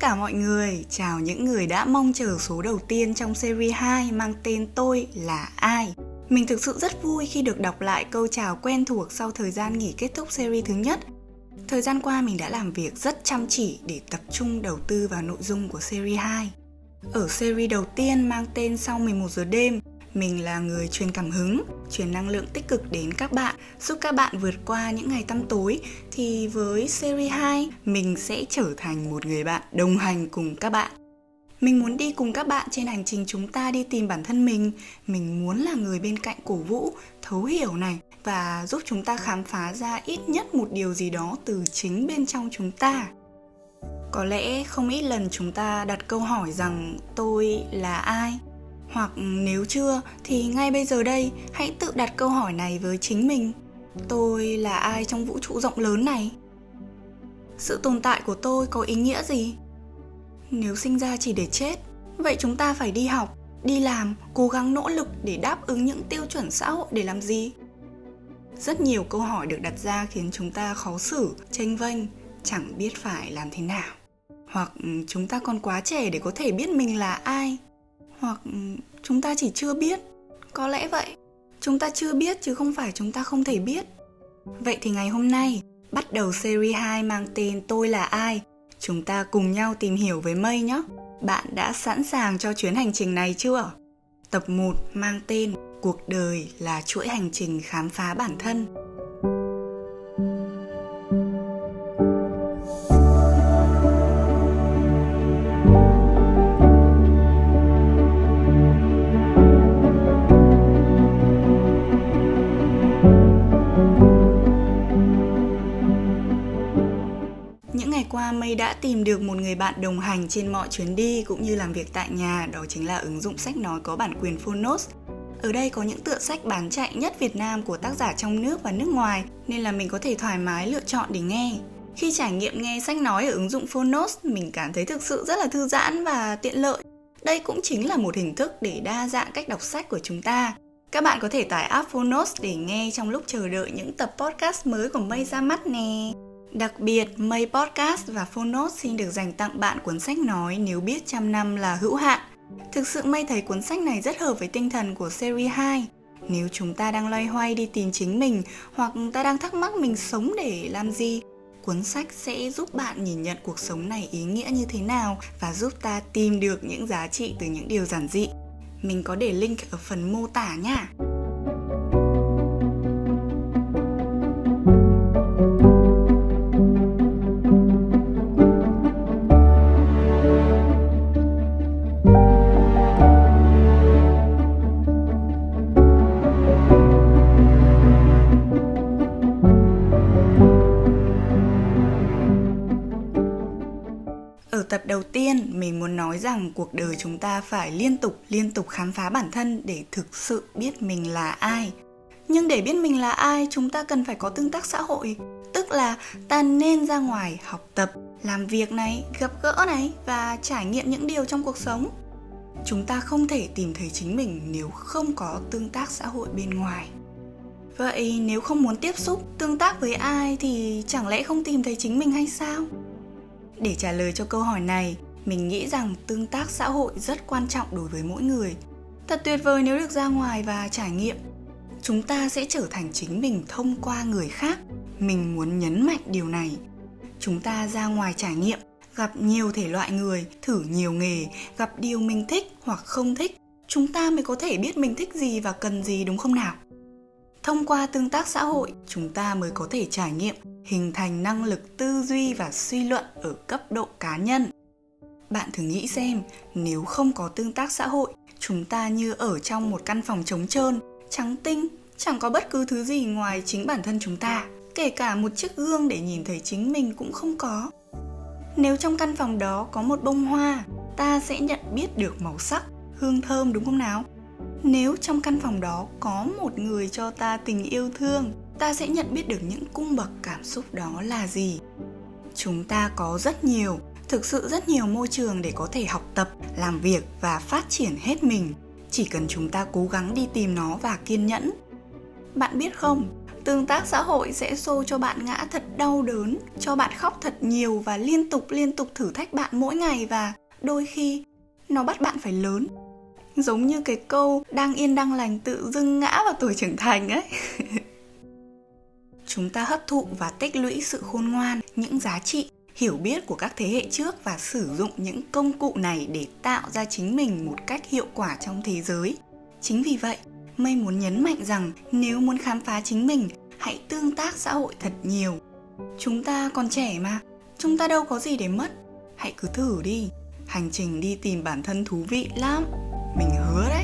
Tất cả mọi người, chào những người đã mong chờ số đầu tiên trong series 2 mang tên Tôi là ai. Mình thực sự rất vui khi được đọc lại câu chào quen thuộc sau thời gian nghỉ kết thúc series thứ nhất. Thời gian qua mình đã làm việc rất chăm chỉ để tập trung đầu tư vào nội dung của series 2. Ở series đầu tiên mang tên Sau 11 giờ đêm, mình là người truyền cảm hứng, truyền năng lượng tích cực đến các bạn, giúp các bạn vượt qua những ngày tăm tối thì với series 2 mình sẽ trở thành một người bạn đồng hành cùng các bạn. Mình muốn đi cùng các bạn trên hành trình chúng ta đi tìm bản thân mình, mình muốn là người bên cạnh cổ vũ, thấu hiểu này và giúp chúng ta khám phá ra ít nhất một điều gì đó từ chính bên trong chúng ta. Có lẽ không ít lần chúng ta đặt câu hỏi rằng tôi là ai? Hoặc nếu chưa, thì ngay bây giờ đây, hãy tự đặt câu hỏi này với chính mình. Tôi là ai trong vũ trụ rộng lớn này? Sự tồn tại của tôi có ý nghĩa gì? Nếu sinh ra chỉ để chết, vậy chúng ta phải đi học, đi làm, cố gắng nỗ lực để đáp ứng những tiêu chuẩn xã hội để làm gì? Rất nhiều câu hỏi được đặt ra khiến chúng ta khó xử tranh vênh, chẳng biết phải làm thế nào. Hoặc, chúng ta còn quá trẻ để có thể biết mình là ai hoặc ừ, chúng ta chỉ chưa biết. Có lẽ vậy. Chúng ta chưa biết chứ không phải chúng ta không thể biết. Vậy thì ngày hôm nay, bắt đầu series 2 mang tên tôi là ai? Chúng ta cùng nhau tìm hiểu với mây nhé. Bạn đã sẵn sàng cho chuyến hành trình này chưa? Tập 1 mang tên cuộc đời là chuỗi hành trình khám phá bản thân. Qua Mây đã tìm được một người bạn đồng hành trên mọi chuyến đi cũng như làm việc tại nhà, đó chính là ứng dụng sách nói có bản quyền Phonos. Ở đây có những tựa sách bán chạy nhất Việt Nam của tác giả trong nước và nước ngoài, nên là mình có thể thoải mái lựa chọn để nghe. Khi trải nghiệm nghe sách nói ở ứng dụng Phonos, mình cảm thấy thực sự rất là thư giãn và tiện lợi. Đây cũng chính là một hình thức để đa dạng cách đọc sách của chúng ta. Các bạn có thể tải app Phonos để nghe trong lúc chờ đợi những tập podcast mới của Mây ra mắt nè. Đặc biệt, Mây Podcast và Phonos xin được dành tặng bạn cuốn sách nói nếu biết trăm năm là hữu hạn. Thực sự Mây thấy cuốn sách này rất hợp với tinh thần của series 2. Nếu chúng ta đang loay hoay đi tìm chính mình hoặc ta đang thắc mắc mình sống để làm gì, cuốn sách sẽ giúp bạn nhìn nhận cuộc sống này ý nghĩa như thế nào và giúp ta tìm được những giá trị từ những điều giản dị. Mình có để link ở phần mô tả nha. Tập đầu tiên, mình muốn nói rằng cuộc đời chúng ta phải liên tục liên tục khám phá bản thân để thực sự biết mình là ai. Nhưng để biết mình là ai, chúng ta cần phải có tương tác xã hội. Tức là ta nên ra ngoài học tập, làm việc này, gặp gỡ này và trải nghiệm những điều trong cuộc sống. Chúng ta không thể tìm thấy chính mình nếu không có tương tác xã hội bên ngoài. Vậy nếu không muốn tiếp xúc, tương tác với ai thì chẳng lẽ không tìm thấy chính mình hay sao? Để trả lời cho câu hỏi này, mình nghĩ rằng tương tác xã hội rất quan trọng đối với mỗi người. Thật tuyệt vời nếu được ra ngoài và trải nghiệm. Chúng ta sẽ trở thành chính mình thông qua người khác. Mình muốn nhấn mạnh điều này. Chúng ta ra ngoài trải nghiệm, gặp nhiều thể loại người, thử nhiều nghề, gặp điều mình thích hoặc không thích. Chúng ta mới có thể biết mình thích gì và cần gì, đúng không nào? Thông qua tương tác xã hội, chúng ta mới có thể trải nghiệm hình thành năng lực tư duy và suy luận ở cấp độ cá nhân. Bạn thử nghĩ xem, nếu không có tương tác xã hội, chúng ta như ở trong một căn phòng trống trơn, trắng tinh, chẳng có bất cứ thứ gì ngoài chính bản thân chúng ta, kể cả một chiếc gương để nhìn thấy chính mình cũng không có. Nếu trong căn phòng đó có một bông hoa, ta sẽ nhận biết được màu sắc, hương thơm đúng không nào? Nếu trong căn phòng đó có một người cho ta tình yêu thương, ta sẽ nhận biết được những cung bậc cảm xúc đó là gì. Chúng ta có rất nhiều, thực sự rất nhiều môi trường để có thể học tập, làm việc và phát triển hết mình. Chỉ cần chúng ta cố gắng đi tìm nó và kiên nhẫn. Bạn biết không, tương tác xã hội sẽ xô cho bạn ngã thật đau đớn, cho bạn khóc thật nhiều và liên tục liên tục thử thách bạn mỗi ngày và đôi khi nó bắt bạn phải lớn giống như cái câu đang yên đang lành tự dưng ngã vào tuổi trưởng thành ấy. Chúng ta hấp thụ và tích lũy sự khôn ngoan, những giá trị, hiểu biết của các thế hệ trước và sử dụng những công cụ này để tạo ra chính mình một cách hiệu quả trong thế giới. Chính vì vậy, mây muốn nhấn mạnh rằng nếu muốn khám phá chính mình, hãy tương tác xã hội thật nhiều. Chúng ta còn trẻ mà, chúng ta đâu có gì để mất. Hãy cứ thử đi, hành trình đi tìm bản thân thú vị lắm mình hứa đấy.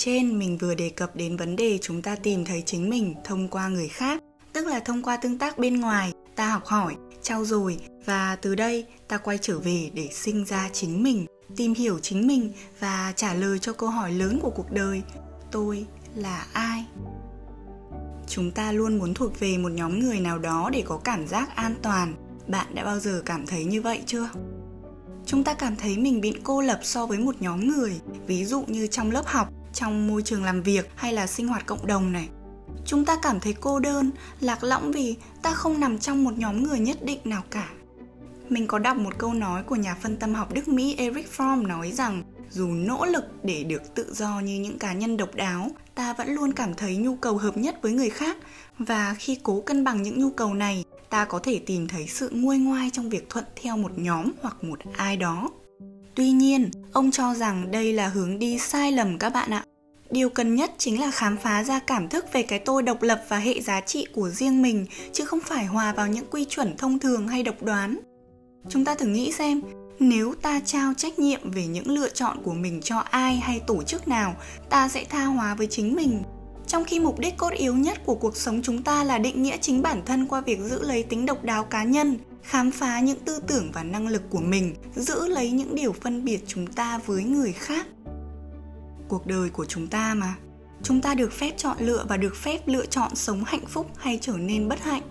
Trên, mình vừa đề cập đến vấn đề chúng ta tìm thấy chính mình thông qua người khác, tức là thông qua tương tác bên ngoài. Ta học hỏi, trau dồi, và từ đây ta quay trở về để sinh ra chính mình, tìm hiểu chính mình và trả lời cho câu hỏi lớn của cuộc đời. Tôi là ai? Chúng ta luôn muốn thuộc về một nhóm người nào đó để có cảm giác an toàn. Bạn đã bao giờ cảm thấy như vậy chưa? Chúng ta cảm thấy mình bị cô lập so với một nhóm người. Ví dụ như trong lớp học trong môi trường làm việc hay là sinh hoạt cộng đồng này. Chúng ta cảm thấy cô đơn lạc lõng vì ta không nằm trong một nhóm người nhất định nào cả. Mình có đọc một câu nói của nhà phân tâm học Đức Mỹ Eric Fromm nói rằng dù nỗ lực để được tự do như những cá nhân độc đáo, ta vẫn luôn cảm thấy nhu cầu hợp nhất với người khác. Và khi cố cân bằng những nhu cầu này, ta có thể tìm thấy sự nguôi ngoai trong việc thuận theo một nhóm hoặc một ai đó. Tuy nhiên, ông cho rằng đây là hướng đi sai lầm các bạn ạ. Điều cần nhất chính là khám phá ra cảm thức về cái tôi độc lập và hệ giá trị của riêng mình, chứ không phải hòa vào những quy chuẩn thông thường hay độc đoán. Chúng ta thử nghĩ xem, nếu ta trao trách nhiệm về những lựa chọn của mình cho ai hay tổ chức nào, ta sẽ tha hóa với chính mình. Trong khi mục đích cốt yếu nhất của cuộc sống chúng ta là định nghĩa chính bản thân qua việc giữ lấy tính độc đáo cá nhân, khám phá những tư tưởng và năng lực của mình, giữ lấy những điều phân biệt chúng ta với người khác. Cuộc đời của chúng ta mà. Chúng ta được phép chọn lựa và được phép lựa chọn sống hạnh phúc hay trở nên bất hạnh.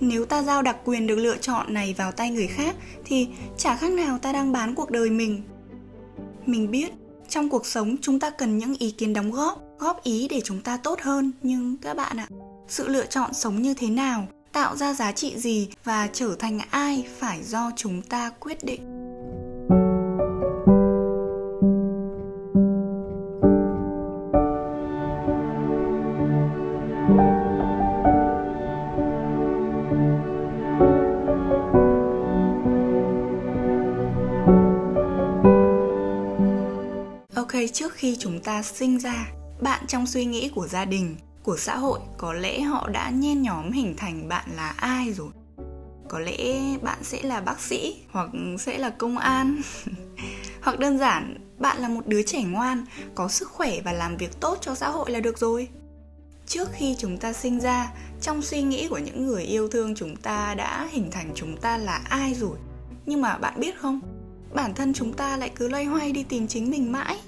Nếu ta giao đặc quyền được lựa chọn này vào tay người khác, thì chả khác nào ta đang bán cuộc đời mình. Mình biết, trong cuộc sống chúng ta cần những ý kiến đóng góp góp ý để chúng ta tốt hơn. Nhưng các bạn ạ, sự lựa chọn sống như thế nào? Tạo ra giá trị gì và trở thành ai phải do chúng ta quyết định. Ok, trước khi chúng ta sinh ra, bạn trong suy nghĩ của gia đình của xã hội, có lẽ họ đã nhen nhóm hình thành bạn là ai rồi? Có lẽ bạn sẽ là bác sĩ hoặc sẽ là công an. Hoặc đơn giản, bạn là một đứa trẻ ngoan, có sức khỏe và làm việc tốt cho xã hội là được rồi. Trước khi chúng ta sinh ra, trong suy nghĩ của những người yêu thương chúng ta đã hình thành chúng ta là ai rồi? Nhưng mà bạn biết không? Bản thân chúng ta lại cứ loay hoay đi tìm chính mình mãi.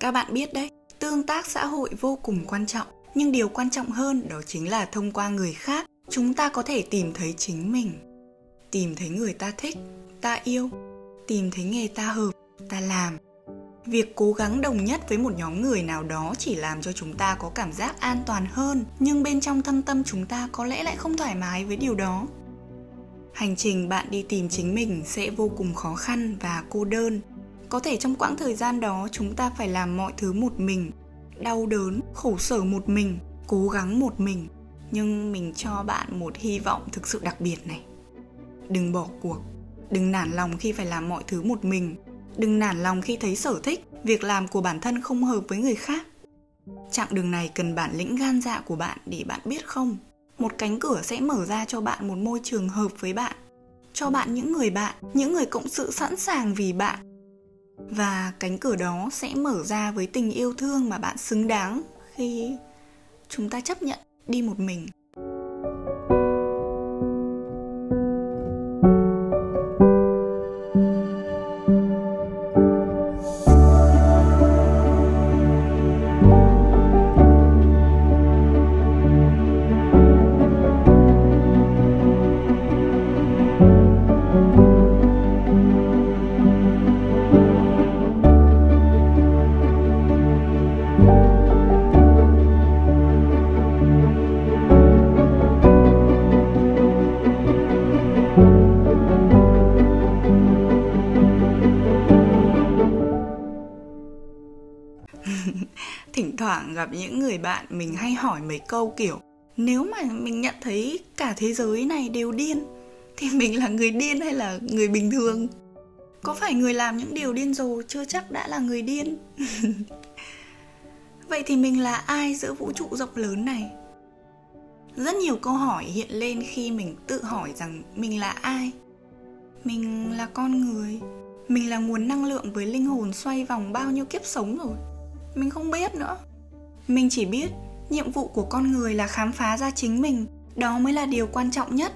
Các bạn biết đấy tương tác xã hội vô cùng quan trọng. Nhưng điều quan trọng hơn đó chính là thông qua người khác, chúng ta có thể tìm thấy chính mình. Tìm thấy người ta thích, ta yêu. Tìm thấy nghề ta hợp, ta làm. Việc cố gắng đồng nhất với một nhóm người nào đó chỉ làm cho chúng ta có cảm giác an toàn hơn, nhưng bên trong thâm tâm chúng ta có lẽ lại không thoải mái với điều đó. Hành trình bạn đi tìm chính mình sẽ vô cùng khó khăn và cô đơn có thể trong quãng thời gian đó chúng ta phải làm mọi thứ một mình, đau đớn, khổ sở một mình, cố gắng một mình. Nhưng mình cho bạn một hy vọng thực sự đặc biệt này. Đừng bỏ cuộc. Đừng nản lòng khi phải làm mọi thứ một mình. Đừng nản lòng khi thấy sở thích, việc làm của bản thân không hợp với người khác. Chặng đường này cần bản lĩnh gan dạ của bạn để bạn biết không? Một cánh cửa sẽ mở ra cho bạn một môi trường hợp với bạn. Cho bạn những người bạn, những người cộng sự sẵn sàng vì bạn và cánh cửa đó sẽ mở ra với tình yêu thương mà bạn xứng đáng khi chúng ta chấp nhận đi một mình. thỉnh thoảng gặp những người bạn mình hay hỏi mấy câu kiểu, nếu mà mình nhận thấy cả thế giới này đều điên, thì mình là người điên hay là người bình thường? Có phải người làm những điều điên rồ chưa chắc đã là người điên? vậy thì mình là ai giữa vũ trụ rộng lớn này? Rất nhiều câu hỏi hiện lên khi mình tự hỏi rằng mình là ai? Mình là con người. Mình là nguồn năng lượng với linh hồn xoay vòng bao nhiêu kiếp sống rồi? Mình không biết nữa. Mình chỉ biết nhiệm vụ của con người là khám phá ra chính mình. Đó mới là điều quan trọng nhất.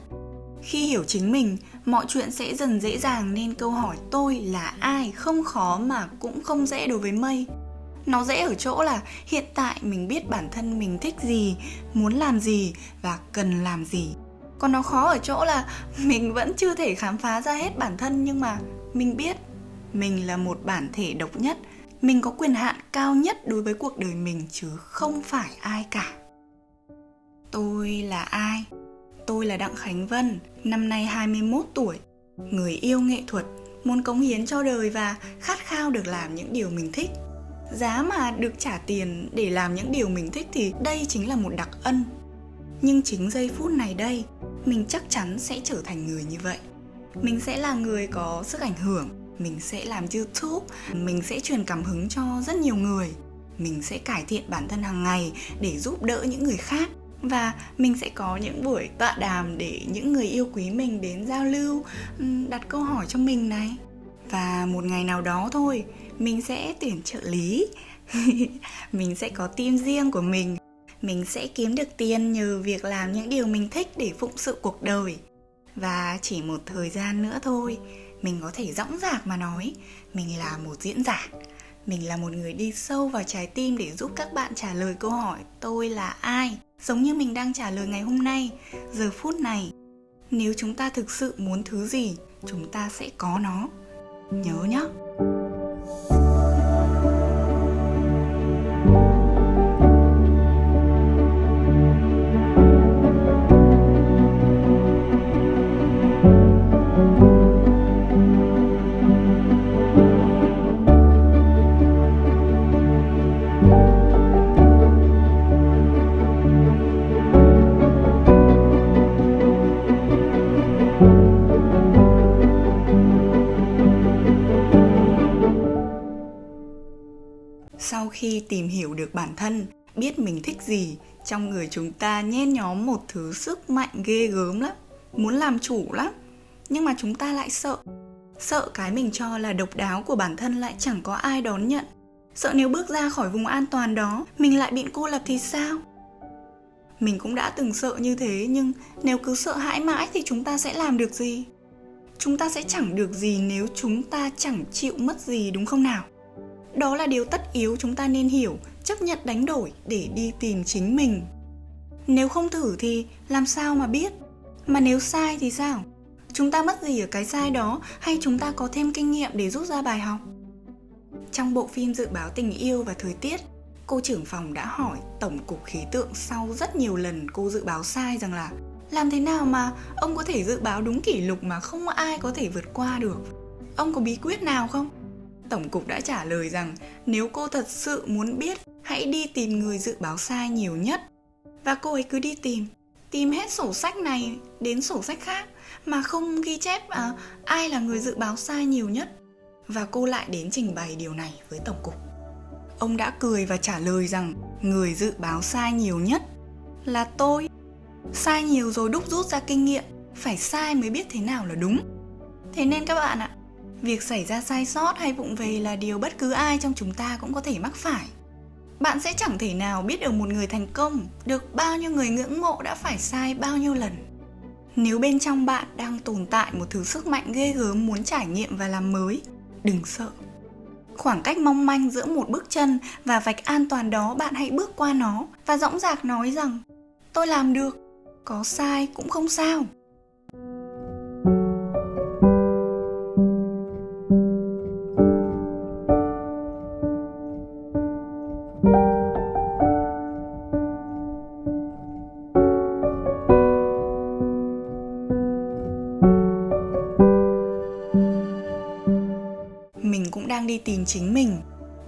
Khi hiểu chính mình, mọi chuyện sẽ dần dễ dàng nên câu hỏi tôi là ai không khó mà cũng không dễ đối với mây nó dễ ở chỗ là hiện tại mình biết bản thân mình thích gì, muốn làm gì và cần làm gì. Còn nó khó ở chỗ là mình vẫn chưa thể khám phá ra hết bản thân nhưng mà mình biết mình là một bản thể độc nhất. Mình có quyền hạn cao nhất đối với cuộc đời mình chứ không phải ai cả. Tôi là ai? Tôi là đặng khánh vân, năm nay 21 tuổi, người yêu nghệ thuật, muốn cống hiến cho đời và khát khao được làm những điều mình thích giá mà được trả tiền để làm những điều mình thích thì đây chính là một đặc ân. Nhưng chính giây phút này đây, mình chắc chắn sẽ trở thành người như vậy. Mình sẽ là người có sức ảnh hưởng, mình sẽ làm youtube, mình sẽ truyền cảm hứng cho rất nhiều người. Mình sẽ cải thiện bản thân hàng ngày để giúp đỡ những người khác. Và mình sẽ có những buổi tọa đàm để những người yêu quý mình đến giao lưu đặt câu hỏi cho mình này. Và một ngày nào đó thôi mình sẽ tuyển trợ lý. Mình sẽ có team riêng của mình. Mình sẽ kiếm được tiền nhờ việc làm những điều mình thích để phụng sự cuộc đời. Và chỉ một thời gian nữa thôi, mình có thể dõng dạc mà nói, mình là một diễn giả. Mình là một người đi sâu vào trái tim để giúp các bạn trả lời câu hỏi, tôi là ai? Giống như mình đang trả lời ngày hôm nay, giờ phút này. Nếu chúng ta thực sự muốn thứ gì, chúng ta sẽ có nó. Nhớ nhé sau khi tìm hiểu được bản thân, biết mình thích gì, trong người chúng ta nhen nhóm một thứ sức mạnh ghê gớm lắm, muốn làm chủ lắm. Nhưng mà chúng ta lại sợ. Sợ cái mình cho là độc đáo của bản thân lại chẳng có ai đón nhận. Sợ nếu bước ra khỏi vùng an toàn đó, mình lại bị cô lập thì sao? Mình cũng đã từng sợ như thế, nhưng nếu cứ sợ hãi mãi thì chúng ta sẽ làm được gì? Chúng ta sẽ chẳng được gì nếu chúng ta chẳng chịu mất gì, đúng không nào? Đó là điều tất yếu chúng ta nên hiểu, chấp nhận đánh đổi để đi tìm chính mình. Nếu không thử thì làm sao mà biết? Mà nếu sai thì sao? Chúng ta mất gì ở cái sai đó hay chúng ta có thêm kinh nghiệm để rút ra bài học? Trong bộ phim dự báo tình yêu và thời tiết, cô trưởng phòng đã hỏi tổng cục khí tượng sau rất nhiều lần cô dự báo sai rằng là làm thế nào mà ông có thể dự báo đúng kỷ lục mà không ai có thể vượt qua được. Ông có bí quyết nào không? Tổng cục đã trả lời rằng nếu cô thật sự muốn biết hãy đi tìm người dự báo sai nhiều nhất. Và cô ấy cứ đi tìm tìm hết sổ sách này đến sổ sách khác mà không ghi chép à, ai là người dự báo sai nhiều nhất. Và cô lại đến trình bày điều này với tổng cục. Ông đã cười và trả lời rằng người dự báo sai nhiều nhất là tôi. Sai nhiều rồi đúc rút ra kinh nghiệm phải sai mới biết thế nào là đúng. Thế nên các bạn ạ việc xảy ra sai sót hay vụng về là điều bất cứ ai trong chúng ta cũng có thể mắc phải. Bạn sẽ chẳng thể nào biết được một người thành công, được bao nhiêu người ngưỡng mộ đã phải sai bao nhiêu lần. Nếu bên trong bạn đang tồn tại một thứ sức mạnh ghê gớm muốn trải nghiệm và làm mới, đừng sợ. Khoảng cách mong manh giữa một bước chân và vạch an toàn đó, bạn hãy bước qua nó và dõng dạc nói rằng, tôi làm được, có sai cũng không sao. Tìm chính mình.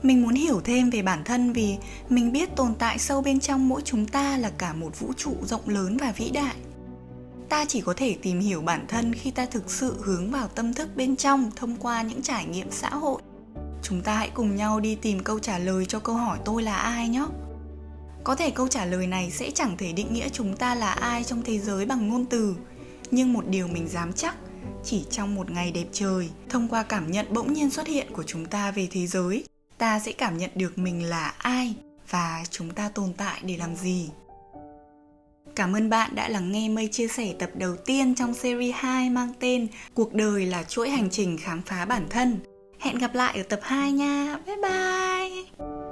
Mình muốn hiểu thêm về bản thân vì mình biết tồn tại sâu bên trong mỗi chúng ta là cả một vũ trụ rộng lớn và vĩ đại. Ta chỉ có thể tìm hiểu bản thân khi ta thực sự hướng vào tâm thức bên trong thông qua những trải nghiệm xã hội. Chúng ta hãy cùng nhau đi tìm câu trả lời cho câu hỏi tôi là ai nhé. Có thể câu trả lời này sẽ chẳng thể định nghĩa chúng ta là ai trong thế giới bằng ngôn từ, nhưng một điều mình dám chắc chỉ trong một ngày đẹp trời, thông qua cảm nhận bỗng nhiên xuất hiện của chúng ta về thế giới, ta sẽ cảm nhận được mình là ai và chúng ta tồn tại để làm gì Cảm ơn bạn đã lắng nghe Mây chia sẻ tập đầu tiên trong series 2 mang tên Cuộc đời là chuỗi hành trình khám phá bản thân. Hẹn gặp lại ở tập 2 nha. Bye bye.